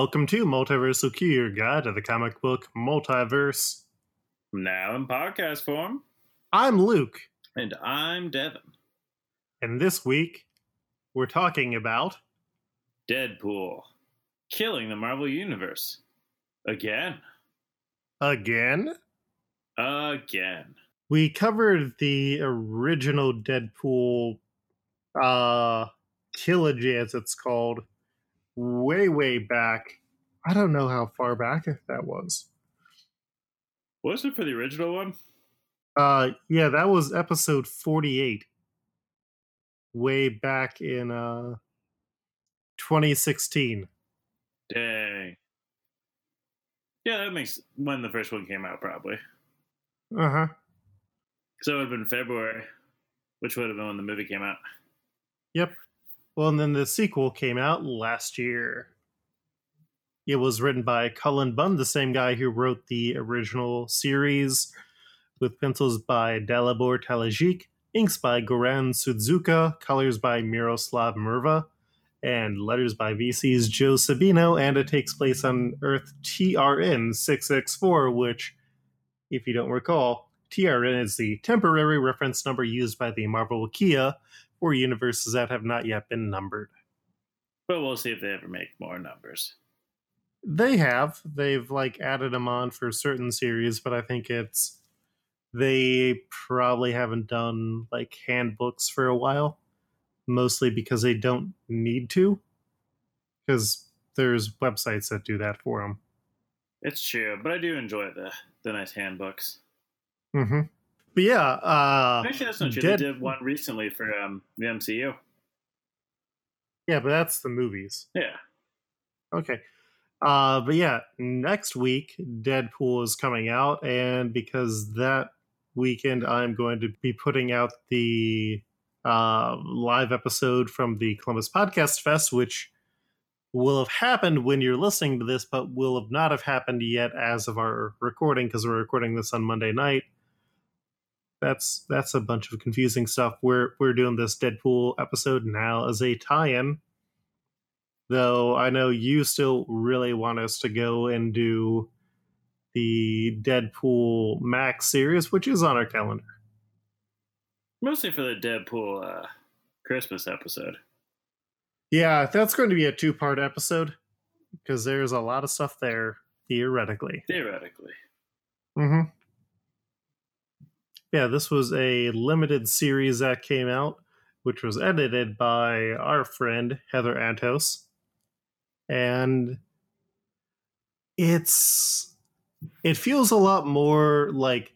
Welcome to Multiversal Q, your guide to the comic book multiverse. Now in podcast form. I'm Luke, And I'm Devin. and this week we're talking about Deadpool. Killing the Marvel Universe. Again. again. Again. We covered the original Deadpool uh trilogy as it's called way way back. I don't know how far back that was. Was it for the original one? Uh yeah, that was episode 48. Way back in uh 2016. Dang. Yeah, that makes when the first one came out, probably. Uh-huh. So it would have been February, which would have been when the movie came out. Yep. Well, and then the sequel came out last year. It was written by Cullen Bunn, the same guy who wrote the original series, with pencils by Dalibor Talajic, inks by Goran Sudzuka, colors by Miroslav Mrva, and letters by VC's Joe Sabino, and it takes place on Earth TRN 664, which, if you don't recall, TRN is the temporary reference number used by the Marvel Wikia for universes that have not yet been numbered. But we'll see if they ever make more numbers. They have. They've like added them on for certain series, but I think it's they probably haven't done like handbooks for a while, mostly because they don't need to, because there's websites that do that for them. It's true, but I do enjoy the the nice handbooks. Mm-hmm. But yeah, uh, Actually, that's not true. Dead- They did one recently for um, the MCU. yeah, but that's the movies. Yeah. Okay. Uh, but yeah, next week Deadpool is coming out, and because that weekend I'm going to be putting out the uh, live episode from the Columbus Podcast Fest, which will have happened when you're listening to this, but will have not have happened yet as of our recording because we're recording this on Monday night. That's that's a bunch of confusing stuff. We're we're doing this Deadpool episode now as a tie-in though I know you still really want us to go and do the Deadpool Max series, which is on our calendar. Mostly for the Deadpool uh, Christmas episode. Yeah, that's going to be a two part episode because there's a lot of stuff there, theoretically. Theoretically. Mm-hmm. Yeah, this was a limited series that came out, which was edited by our friend Heather Antos. And it's it feels a lot more like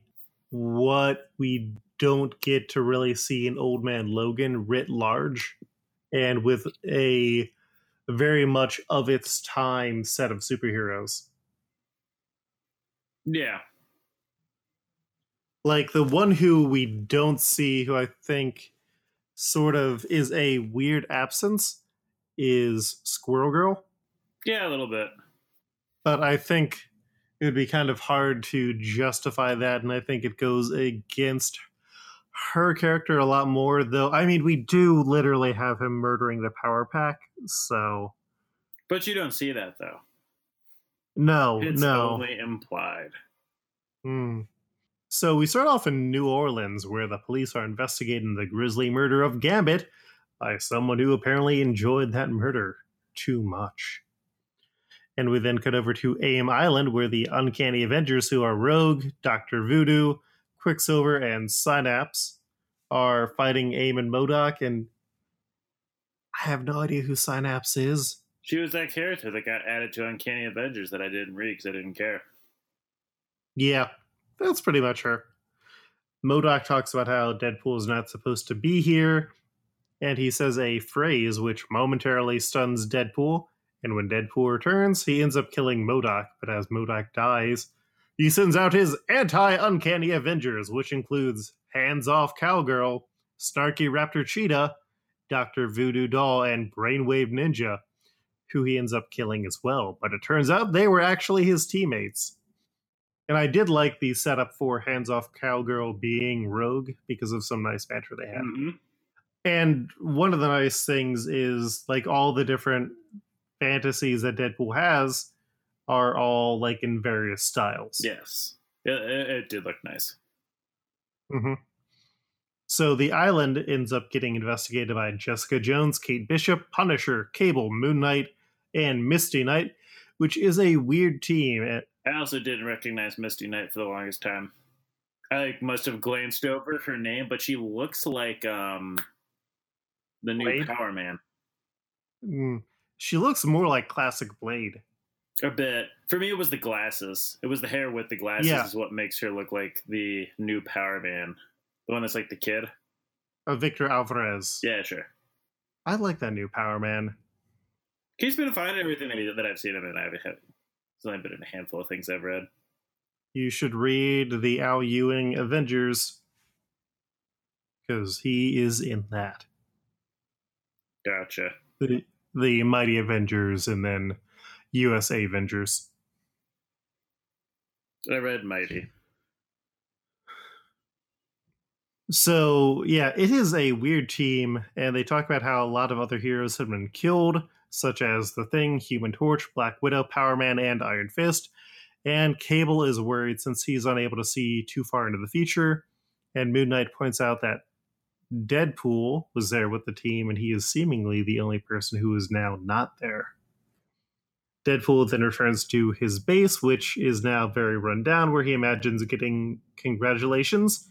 what we don't get to really see in Old Man Logan writ large and with a very much of its time set of superheroes. Yeah. Like the one who we don't see who i think sort of is a weird absence is squirrel girl Yeah, a little bit. but i think it would be kind of hard to justify that and i think it goes against her character a lot more though i mean we do literally have him murdering the power pack so But you don't see that though. no It's no only implied. Hmm. So we start off in New Orleans, where the police are investigating the grisly murder of Gambit by someone who apparently enjoyed that murder too much. And we then cut over to AIM Island, where the Uncanny Avengers, who are Rogue, Doctor Voodoo, Quicksilver, and Synapse, are fighting AIM and MODOK. And I have no idea who Synapse is. She was that character that got added to Uncanny Avengers that I didn't read because I didn't care. Yeah, that's pretty much her. MODOK talks about how Deadpool is not supposed to be here, and he says a phrase which momentarily stuns Deadpool. And when Deadpool returns, he ends up killing MODOK. But as MODOK dies, he sends out his anti Uncanny Avengers, which includes Hands Off Cowgirl, Snarky Raptor Cheetah, Dr. Voodoo Doll, and Brainwave Ninja, who he ends up killing as well. But it turns out they were actually his teammates. And I did like the setup for Hands Off Cowgirl being Rogue because of some nice banter they had. Mhm. And one of the nice things is like all the different fantasies that Deadpool has are all like in various styles. Yes, it, it, it did look nice. hmm So the island ends up getting investigated by Jessica Jones, Kate Bishop, Punisher, Cable, Moon Knight, and Misty Knight, which is a weird team. I also didn't recognize Misty Knight for the longest time. I like must have glanced over her name, but she looks like um the new Blade? Power Man. Mm, She looks more like classic Blade. A bit. For me, it was the glasses. It was the hair with the glasses Yeah. is what makes her look like the new Power Man. The one that's like the kid. Uh, Victor Alvarez. Yeah, sure. I like that new Power Man. He's been fine in everything that, I've seen him in. I've had, it's only been in a handful of things I've read. You should read the Al Ewing Avengers because he is in that. Gotcha. The, the Mighty Avengers and then USA Avengers. I read Mighty. So, yeah, it is a weird team, and they talk about how a lot of other heroes have been killed, such as The Thing, Human Torch, Black Widow, Power Man, and Iron Fist. And Cable is worried since he's unable to see too far into the future. And Moon Knight points out that Deadpool was there with the team, and he is seemingly the only person who is now not there. Deadpool then returns to his base, which is now very run down, where he imagines getting congratulations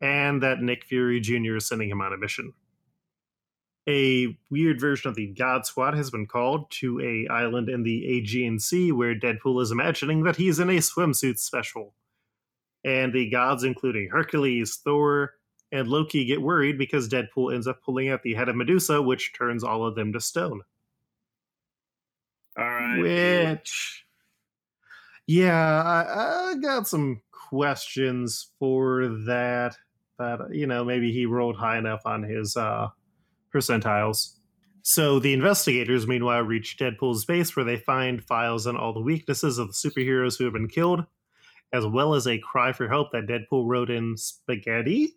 and that Nick Fury Jr. is sending him on a mission. A weird version of the God Squad has been called to a island in the Aegean Sea where Deadpool is imagining that he's in a swimsuit special. And the gods, including Hercules, Thor, and Loki, get worried because Deadpool ends up pulling out the head of Medusa, which turns all of them to stone. All right. Which, yeah, I, I got some questions for that. But you know, maybe he rolled high enough on his uh, percentiles. So the investigators, meanwhile, reach Deadpool's base where they find files on all the weaknesses of the superheroes who have been killed, as well as a cry for help that Deadpool wrote in spaghetti.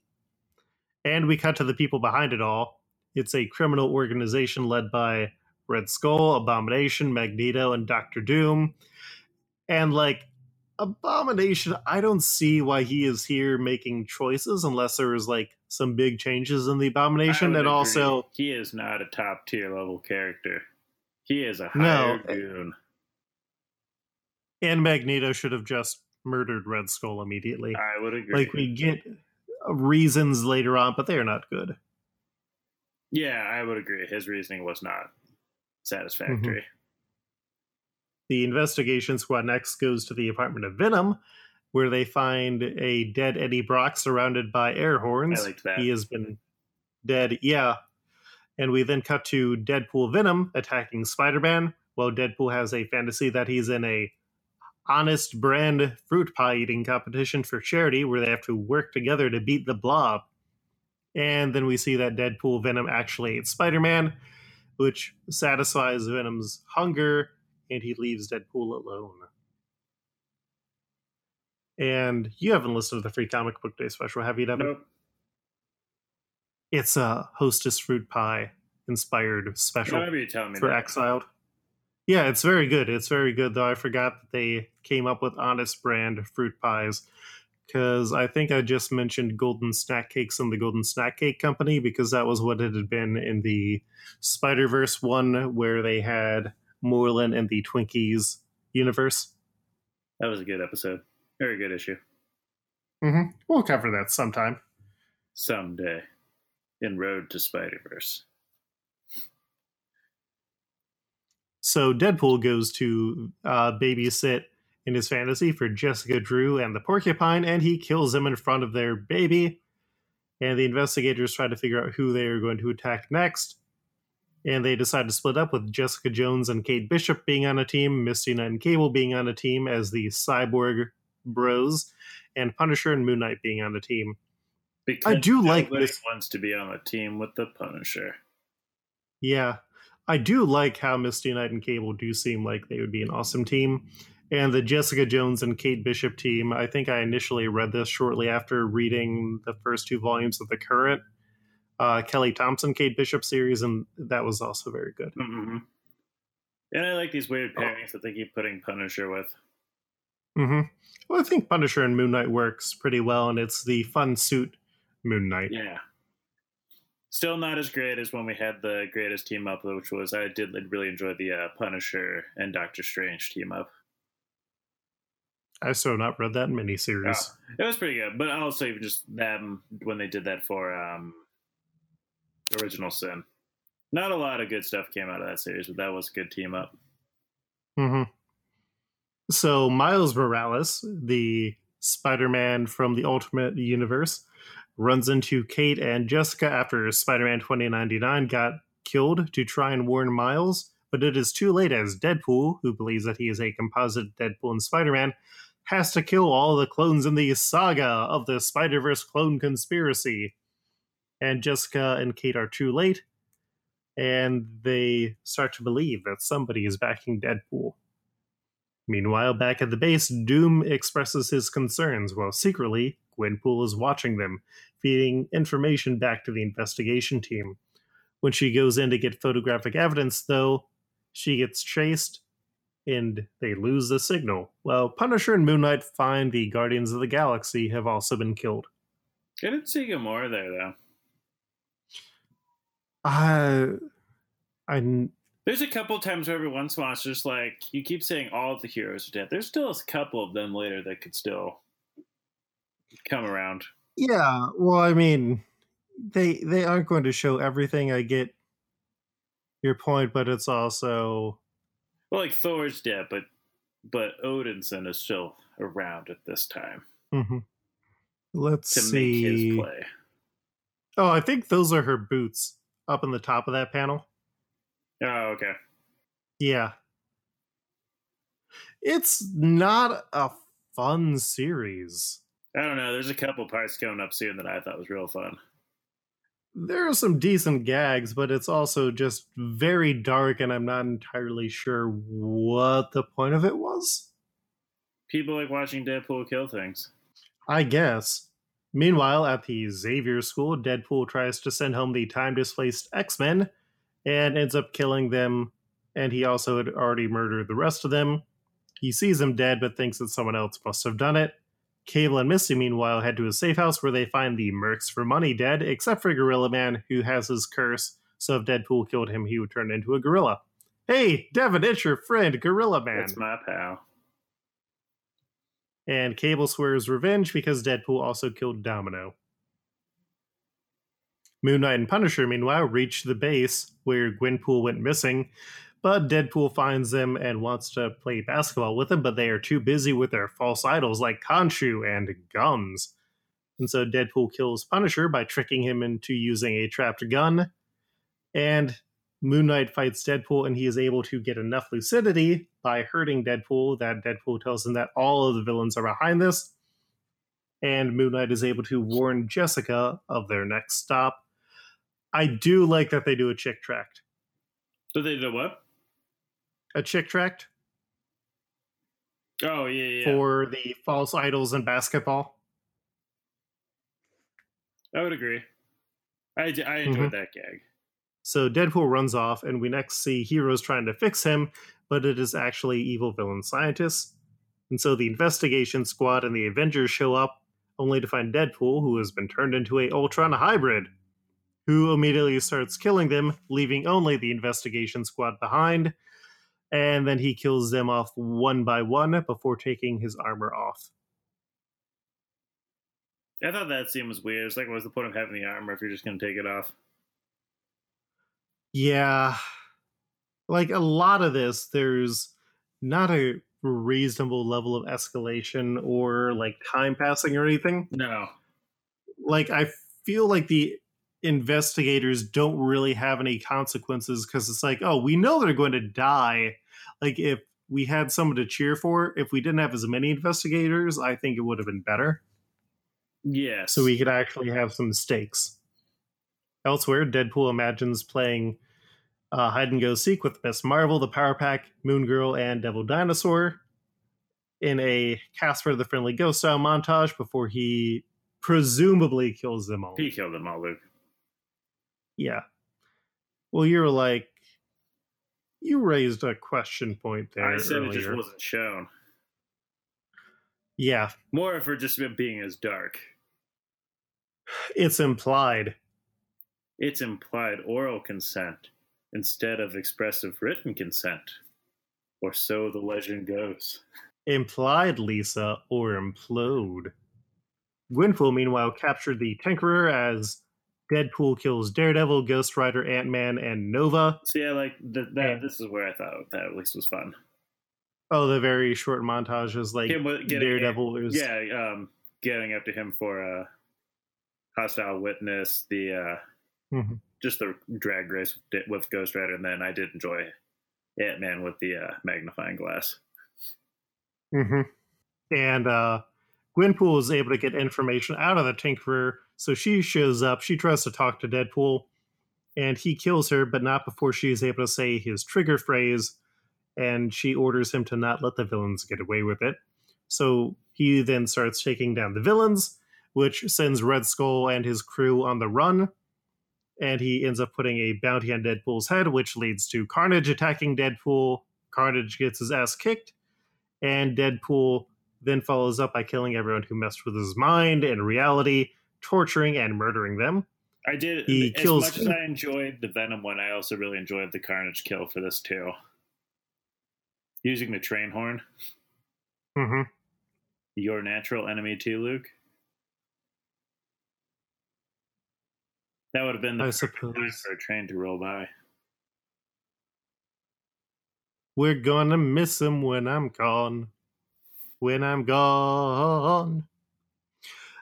And we cut to the people behind it all. It's a criminal organization led by Red Skull, Abomination, Magneto, and Doctor Doom. And like Abomination, I don't see why he is here making choices unless there is like some big changes in the Abomination. And agree. also, he is not a top tier level character. He is a No. Eh. goon. and Magneto should have just murdered Red Skull immediately. I would agree. Like we get reasons later on, but they are not good. yeah, I would agree. His reasoning was not satisfactory. Mm-hmm. The investigation squad next goes to the apartment of Venom, where they find a dead Eddie Brock surrounded by air horns. I liked that. He has been dead, yeah. And we then cut to Deadpool Venom attacking Spider Man, while Deadpool has a fantasy that he's in a honest brand fruit pie eating competition for charity where they have to work together to beat the blob. And then we see that Deadpool Venom actually ate Spider Man, which satisfies Venom's hunger, and he leaves Deadpool alone. And you haven't listened to the free comic book day special, have you, Devin? Nope. It's a Hostess fruit pie inspired special you tell me. for that. Exiled. Yeah, it's very good. It's very good, though. I forgot that they came up with honest brand fruit pies because I think I just mentioned Golden Snack Cakes and the Golden Snack Cake Company because that was what it had been in the Spider Verse one where they had Morlun and the Twinkies universe. That was a good episode. Very good issue. Mm-hmm. We'll cover that sometime. Someday. In Road to Spider Verse. So Deadpool goes to uh, babysit in his fantasy for Jessica Drew and the porcupine, and he kills them in front of their baby. And the investigators try to figure out who they are going to attack next. And they decide to split up with Jessica Jones and Kate Bishop being on a team, Misty Knight and Cable being on a team as the Cyborg Bros, and Punisher and Moon Knight being on a team. Because do like this- wants to be on a team with the Punisher. Yeah, I do like how Misty Knight and Cable do seem like they would be an awesome team. And the Jessica Jones and Kate Bishop team, I think I initially read this shortly after reading the first two volumes of the current uh, Kelly Thompson Kate Bishop series, and that was also very good. hmm And I like these weird pairings that they keep putting Punisher with. hmm Well, I think Punisher and Moon Knight works pretty well, and it's the fun suit Moon Knight. Yeah. Still not as great as when we had the greatest team up, which was I did really enjoy the uh, Punisher and Doctor Strange team up. I still have not read that miniseries. Oh, it was pretty good, but also even just them when they did that for um, Original Sin. Not a lot of good stuff came out of that series, but that was a good team up. hmm So Miles Morales, the Spider-Man from the Ultimate Universe, runs into Kate and Jessica after Spider-Man 2099 got killed to try and warn Miles, but it is too late as Deadpool, who believes that he is a composite Deadpool and Spider-Man, has to kill all the clones in the saga of the Spider-Verse clone conspiracy. And Jessica and Kate are too late, and they start to believe that somebody is backing Deadpool. Meanwhile, back at the base, Doom expresses his concerns while secretly Gwenpool is watching them, feeding information back to the investigation team. When she goes in to get photographic evidence, though, she gets chased and they lose the signal. While Punisher and Moon Knight find the Guardians of the Galaxy have also been killed. I didn't see Gamora there though. Uh, I There's a couple times where every once in a while it's just like you keep saying all of the heroes are dead. There's still a couple of them later that could still come around. yeah. Well, I mean, they they aren't going to show everything. I get your point, but it's also Well, like Thor's dead, but but Odinson is still around at this time mhm. let's to see. make his play. Oh, I think those are her boots up in the top of that panel. Oh, okay. Yeah. It's not a fun series. I don't know. There's a couple parts coming up soon that I thought was real fun. There are some decent gags, but it's also just very dark, and I'm not entirely sure what the point of it was. People like watching Deadpool kill things. I guess. Meanwhile, at the Xavier School, Deadpool tries to send home the time displaced X Men and ends up killing them, and he also had already murdered the rest of them. He sees them dead but thinks that someone else must have done it. Cable and Misty, meanwhile, head to a safe house where they find the Mercs for Money dead, except for Gorilla Man, who has his curse, so if Deadpool killed him, he would turn into a gorilla. Hey, Devin, it's your friend, Gorilla Man. It's my pal. And Cable swears revenge because Deadpool also killed Domino. Moon Knight and Punisher, meanwhile, reach the base where Gwenpool went missing, but Deadpool finds them and wants to play basketball with them, but they are too busy with their false idols like Khonshu and guns. And so Deadpool kills Punisher by tricking him into using a trapped gun. And Moon Knight fights Deadpool, and he is able to get enough lucidity by hurting Deadpool that Deadpool tells him that all of the villains are behind this. And Moon Knight is able to warn Jessica of their next stop. I do like that they do a chick tract. So they did what? A chick tract Oh yeah, yeah. for the false idols in basketball. I would agree. I, I enjoyed Mhm. that gag. So Deadpool runs off, and we next see heroes trying to fix him, but it is actually evil villain scientists. And so the investigation squad and the Avengers show up, only to find Deadpool, who has been turned into a Ultron hybrid, who immediately starts killing them, leaving only the investigation squad behind. And then he kills them off one by one before taking his armor off. I thought that scene was weird. It's like, what's the point of having the armor if you're just going to take it off? Yeah. Like a lot of this, there's not a reasonable level of escalation or like time passing or anything. No. Like, I feel like the investigators don't really have any consequences because it's like, oh, we know they're going to die. Like, if we had someone to cheer for, if we didn't have as many investigators, I think it would have been better. Yes. so we could actually have some stakes. Elsewhere, Deadpool imagines playing uh, hide and go seek with Miss Marvel, the Power Pack, Moon Girl, and Devil Dinosaur in a Casper the Friendly Ghost style montage before he presumably kills them all. he killed them all, Luke. Yeah. Well, you're like, You raised a question point there. I said earlier. it just wasn't shown. Yeah, More for just being as dark. it's implied. It's implied oral consent instead of expressive written consent. Or so the legend goes. Implied Lisa or implode. Gwenpool, meanwhile, captured the Tinkerer as Deadpool kills Daredevil, Ghost Rider, Ant Man, and Nova. So yeah, like th- that. Yeah. This is where I thought that at least was fun. Oh, the very short montages like Him getting- Daredevil is Yeah, um, getting after him for uh, hostile witness, the uh, Mhm. just the drag race with- Ghost Rider, and then I did enjoy Ant Man with the uh, magnifying glass. hmm And uh, Gwenpool is able to get information out of the Tinkerer, so she shows up. She tries to talk to Deadpool, and he kills her, but not before she is able to say his trigger phrase, and she orders him to not let the villains get away with it. So he then starts taking down the villains, which sends Red Skull and his crew on the run. And he ends up putting a bounty on Deadpool's head, which leads to Carnage attacking Deadpool. Carnage gets his ass kicked, and Deadpool then follows up by killing everyone who messed with his mind and reality, torturing and murdering them. I did He as kills- much as I enjoyed the Venom one. I also really enjoyed the Carnage kill for this too. Using the train horn, hmm your natural enemy too, Luke. That would have been the I suppose. for a train to roll by. We're gonna miss him when I'm gone. When I'm gone.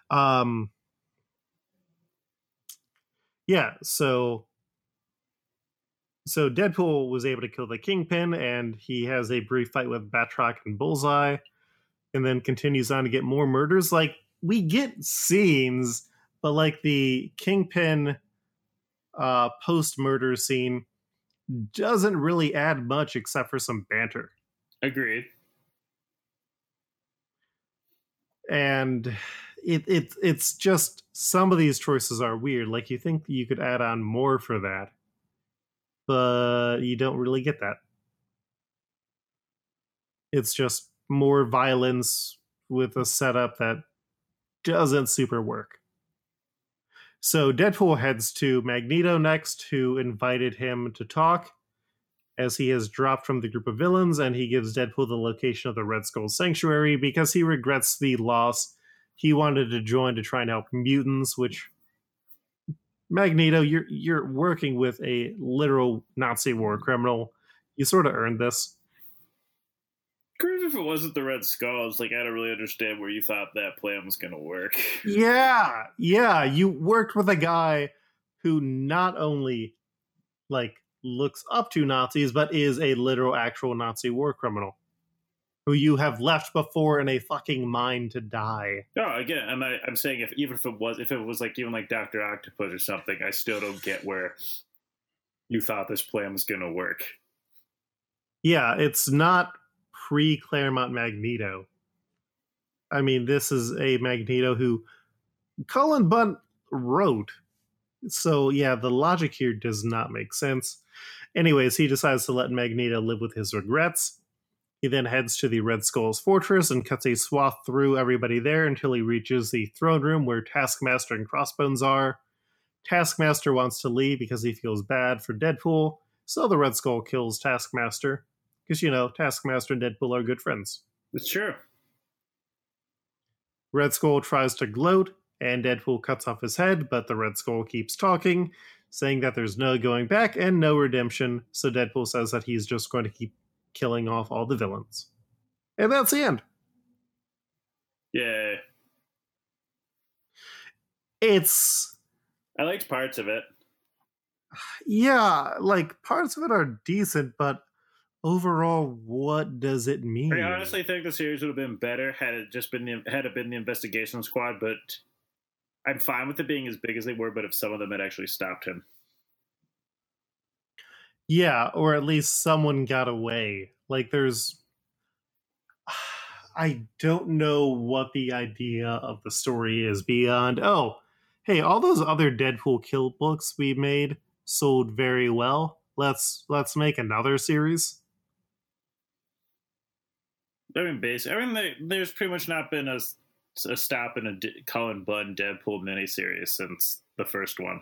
Um. Yeah, so so Deadpool was able to kill the Kingpin, and he has a brief fight with Batroc and Bullseye, and then continues on to get more murders. Like we get scenes, but like the Kingpin uh, post murder scene doesn't really add much except for some banter. Agreed. and it, it it's just some of these choices are weird like you think you could add on more for that but you don't really get that it's just more violence with a setup that doesn't super work so deadpool heads to magneto next who invited him to talk as he has dropped from the group of villains and he gives Deadpool the location of the Red Skull Sanctuary because he regrets the loss. He wanted to join to try and help mutants, which Magneto, you're you're working with a literal Nazi war criminal. You sort of earned this. Even if it wasn't the Red Skulls, like I don't really understand where you thought that plan was going to work. Yeah, yeah. You worked with a guy who not only like looks up to Nazis, but is a literal actual Nazi war criminal. Who you have left before in a fucking mine to die. No, again, I'm I'm saying if even if it was if it was like even like Doctor Octopus or something, I still don't get where you thought this plan was going to work. Yeah, it's not pre Claremont Magneto. I mean, this is a Magneto who Cullen Bunn wrote. So, yeah, the logic here does not make sense. Anyways, he decides to let Magneto live with his regrets. He then heads to the Red Skull's fortress and cuts a swath through everybody there until he reaches the throne room where Taskmaster and Crossbones are. Taskmaster wants to leave because he feels bad for Deadpool, so the Red Skull kills Taskmaster. Because, you know, Taskmaster and Deadpool are good friends. It's true. Red Skull tries to gloat, and Deadpool cuts off his head, but the Red Skull keeps talking, saying that there's no going back and no redemption, so Deadpool says that he's just going to keep killing off all the villains. And that's the end. Yeah, It's. I liked parts of it. Yeah, like parts of it are decent, but overall, what does it mean? I honestly think the series would have been better had it just been the, had it been the investigation squad. But I'm fine with it being as big as they were. But if some of them had actually stopped him, Yeah, or at least someone got away. Like there's I don't know what the idea of the story is beyond oh, hey, all those other Deadpool kill books we made sold very well. let's let's make another series. I mean, base. I mean, there, there's pretty much not been a, a stop in a D- Cullen Bunn Deadpool miniseries since the first one.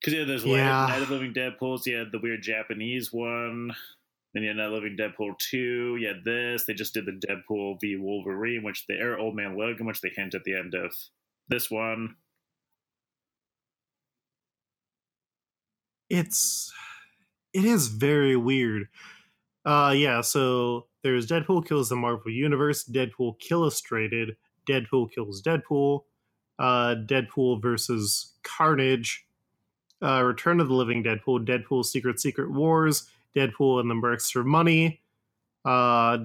Because yeah, there's Yeah. Night of Living Deadpools. You had the weird Japanese one. Then you had Night of Living Deadpool two. You had this. They just did the Deadpool v Wolverine, which they or Old Man Logan, which they hint at the end of this one. It's it is very weird. Uh yeah, so there's Deadpool kills the Marvel Universe, Deadpool Illustrated, Deadpool kills Deadpool, uh Deadpool versus Carnage, uh Return of the Living Deadpool, Deadpool Secret Secret Wars, Deadpool and the Mercs for Money, uh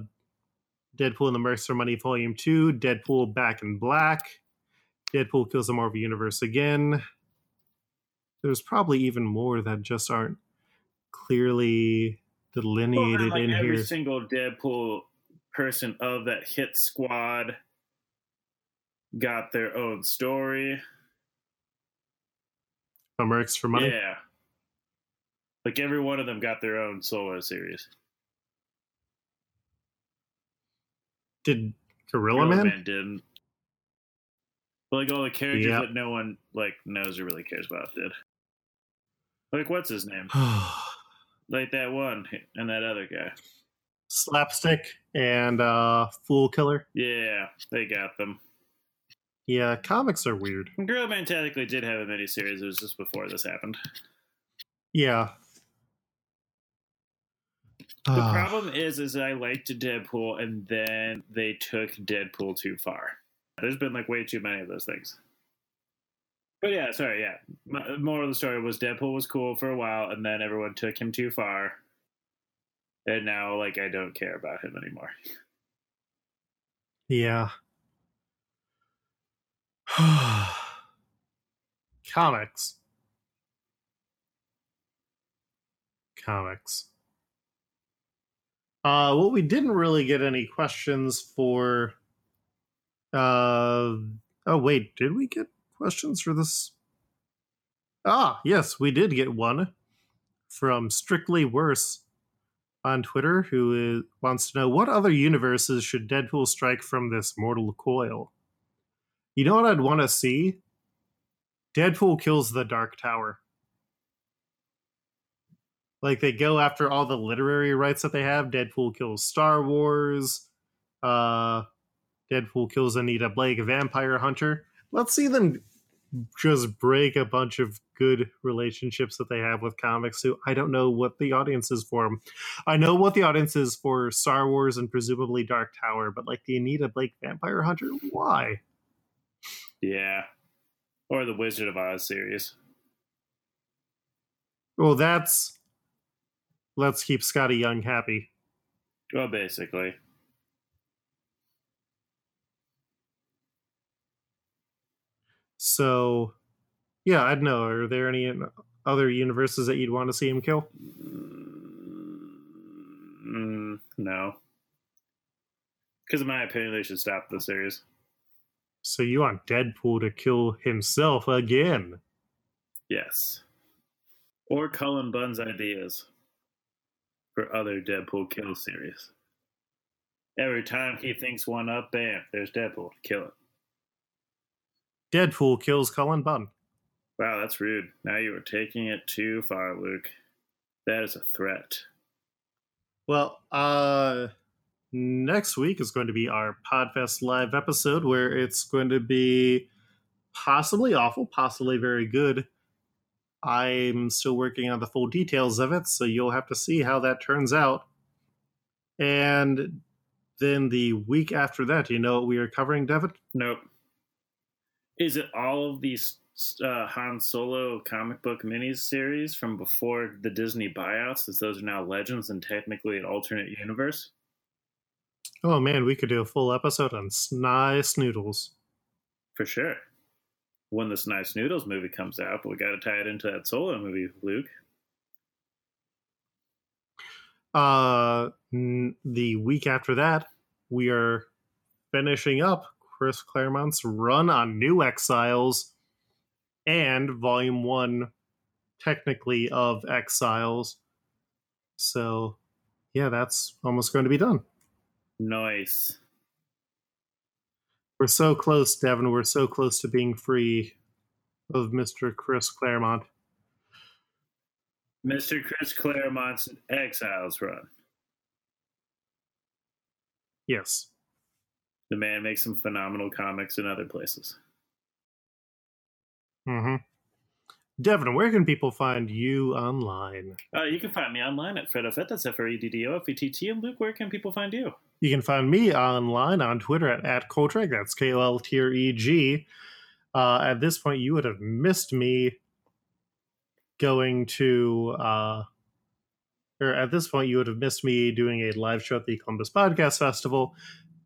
Deadpool and the Mercs for Money Volume 2, Deadpool Back in Black, Deadpool kills the Marvel Universe again. There's probably even more that just aren't clearly delineated and, like, in every here. single Deadpool person of that hit squad got their own story. Mercs for Money. Yeah. Like every one of them got their own solo series. Did Gorilla Gorilla Man? didn't. But like all the characters Yeah. that no one like knows or really cares about did. Like what's his name? Like that one and that other guy. Slapstick and uh Fool Killer. Yeah, they got them. Yeah, comics are weird. Gorilla Man technically did have a miniseries. It was just before this happened. Yeah. The Ah, problem is, is I liked Deadpool, and then they took Deadpool too far. There's been like way too many of those things. But yeah, sorry, yeah. M- Moral of the story was Deadpool was cool for a while, and then everyone took him too far, and now like I don't care about him anymore. yeah. comics. Comics. Uh, well, we didn't really get any questions for. Uh, oh wait, did we get questions for this? Ah, yes, we did get one from Strictly Worse on Twitter, who is, wants to know what other universes should Deadpool strike from this mortal coil. You know what I'd want to see? Deadpool kills the Dark Tower. Like they go after all the literary rights that they have. Deadpool kills Star Wars. Uh, Deadpool kills Anita Blake, Vampire Hunter. Let's see them just break a bunch of good relationships that they have with comics. Who I don't know what the audience is for. I know what the audience is for Star Wars and presumably Dark Tower, but like the Anita Blake Vampire Hunter, why? Yeah, or the Wizard of Oz series. Well, that's let's keep Skottie Young happy. Well, basically, So, yeah, I don't know. Are there any other universes that you'd want to see him kill? mm, no. Because in my opinion, they should stop the series. So you want Deadpool to kill himself again? Yes. Or Cullen Bunn's ideas for other Deadpool kill series. Every time he thinks one up, bam, there's Deadpool. To kill it. Deadpool kills Cullen Bunn. Wow, that's rude. Now you are taking it too far, Luke. That is a threat. Well, uh, next week is going to be our Podfest live episode where it's going to be possibly awful, possibly very good. I'm still working on the full details of it, so you'll have to see how that turns out. And then the week after that, you know what we are covering, Devin? Nope. Is it all of these uh, Han Solo comic book miniseries from before the Disney buyouts, since those are now legends and technically an alternate universe? Oh man, we could do a full episode on Sny Snoodles. For sure. When this Nice Noodles movie comes out, but we got to tie it into that Solo movie, Luke. Uh, n- the week after that, we are finishing up Chris Claremont's run on New Exiles and Volume 1 technically of Exiles. So, yeah, that's almost going to be done. Nice. We're so close, Devin. We're so close to being free of Mr. Chris Claremont. Mr. Chris Claremont's Exiles run. Yes. The man makes some phenomenal comics in other places. Mm-hmm. Devin, where can people find you online? Uh, you can find me online at FreddoFett. That's F R E D D O F E T T. And Luke, where can people find you? You can find me online on Twitter at, at Koltreg. That's K O L T R E G. Uh, at this point, you would have missed me going to, uh, or at this point, you would have missed me doing a live show at the Columbus Podcast Festival.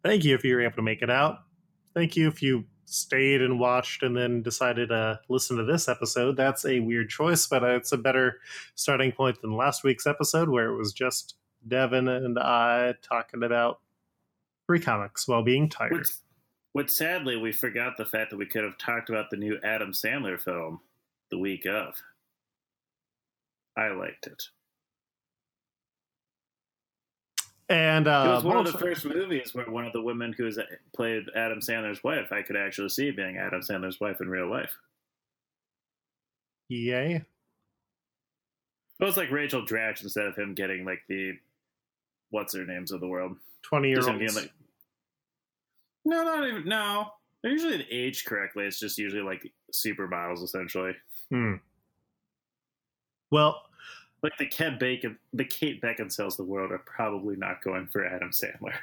Thank you if you were able to make it out. Thank you if you stayed and watched and then decided to listen to this episode. That's a weird choice, but it's a better starting point than last week's episode where it was just Devin and I talking about free comics while being tired. Which sadly, we forgot the fact that we could have talked about the new Adam Sandler film the week of. I liked it. And uh, it was one of the first movies where one of the women who played Adam Sandler's wife, I could actually see being Adam Sandler's wife in real life. Yay. It was like Rachel Dratch instead of him getting like the what's her names of the world. Twenty year olds. Like, no, not even. No, they're usually aged correctly. It's just usually like supermodels, essentially. Hmm. Well, like the Kate Bacon, the Kate Beckinsales of the world are probably not going for Adam Sandler.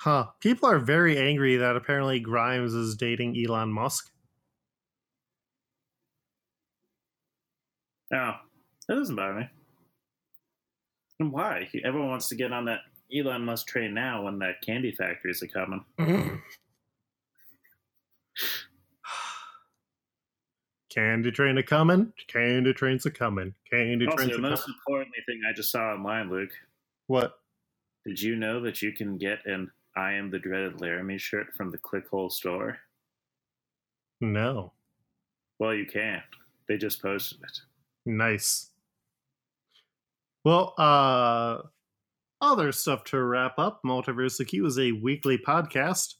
Huh. People are very angry that apparently Grimes is dating Elon Musk. No, that doesn't bother me. And why? Everyone wants to get on that Elon Musk train now when that candy factories are coming. Candy train a coming. Candy trains a coming. Candy also, trains the most importantly thing I just saw online, Luke. What? Did you know that you can get an "I am the dreaded Laramie" shirt from the Clickhole store? No. Well, you can. They just posted it. Nice. Well, uh, other stuff to wrap up. Multiverse Q is a weekly podcast.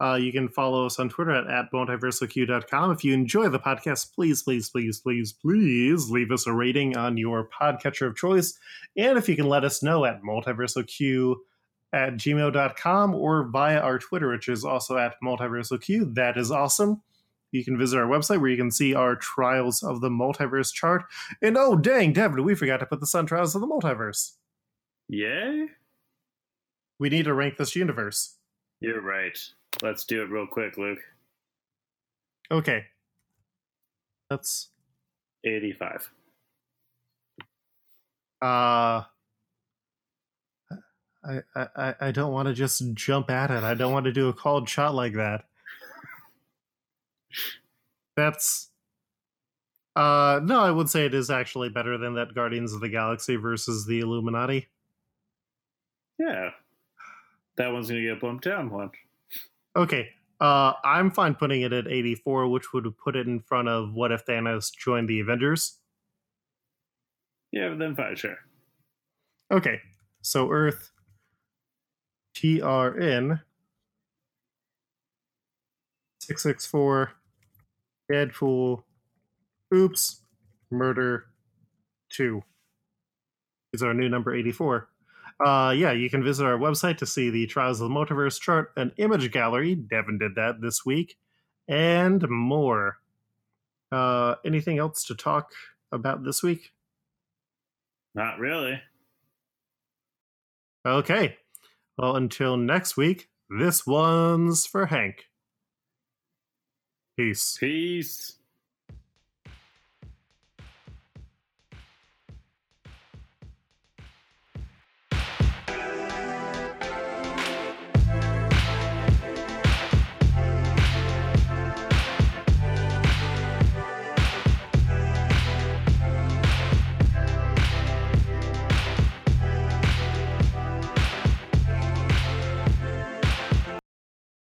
Uh, you can follow us on Twitter at, at multiverseq.com. If you enjoy the podcast, please, please, please, please, please leave us a rating on your podcatcher of choice. And if you can let us know at multiversalq at gmail.com or via our Twitter, which is also at multiversalq, that is awesome. You can visit our website where you can see our Trials of the Multiverse chart. And oh, dang, Devin, we forgot to put this on Trials of the Multiverse. Yay? We need to rank this universe. You're right. Let's do it real quick, Luke. Okay. That's 85. Uh I I I don't want to just jump at it. I don't want to do a called shot like that. That's uh no, I would say it is actually better than that Guardians of the Galaxy versus the Illuminati. Yeah. That one's gonna get bumped down one. Okay. Uh, I'm fine putting it at 84, which would put it in front of what if Thanos joined the Avengers? Yeah, then fine, sure. Okay. So Earth TRN 664 Deadpool Oops Murder 2 is our new number 84 uh, yeah, you can visit our website to see the Trials of the Multiverse chart, an image gallery. Devin did that this week, and more. Uh, anything else to talk about this week? Not really. Okay. Well, until next week, this one's for Hank. Peace. Peace.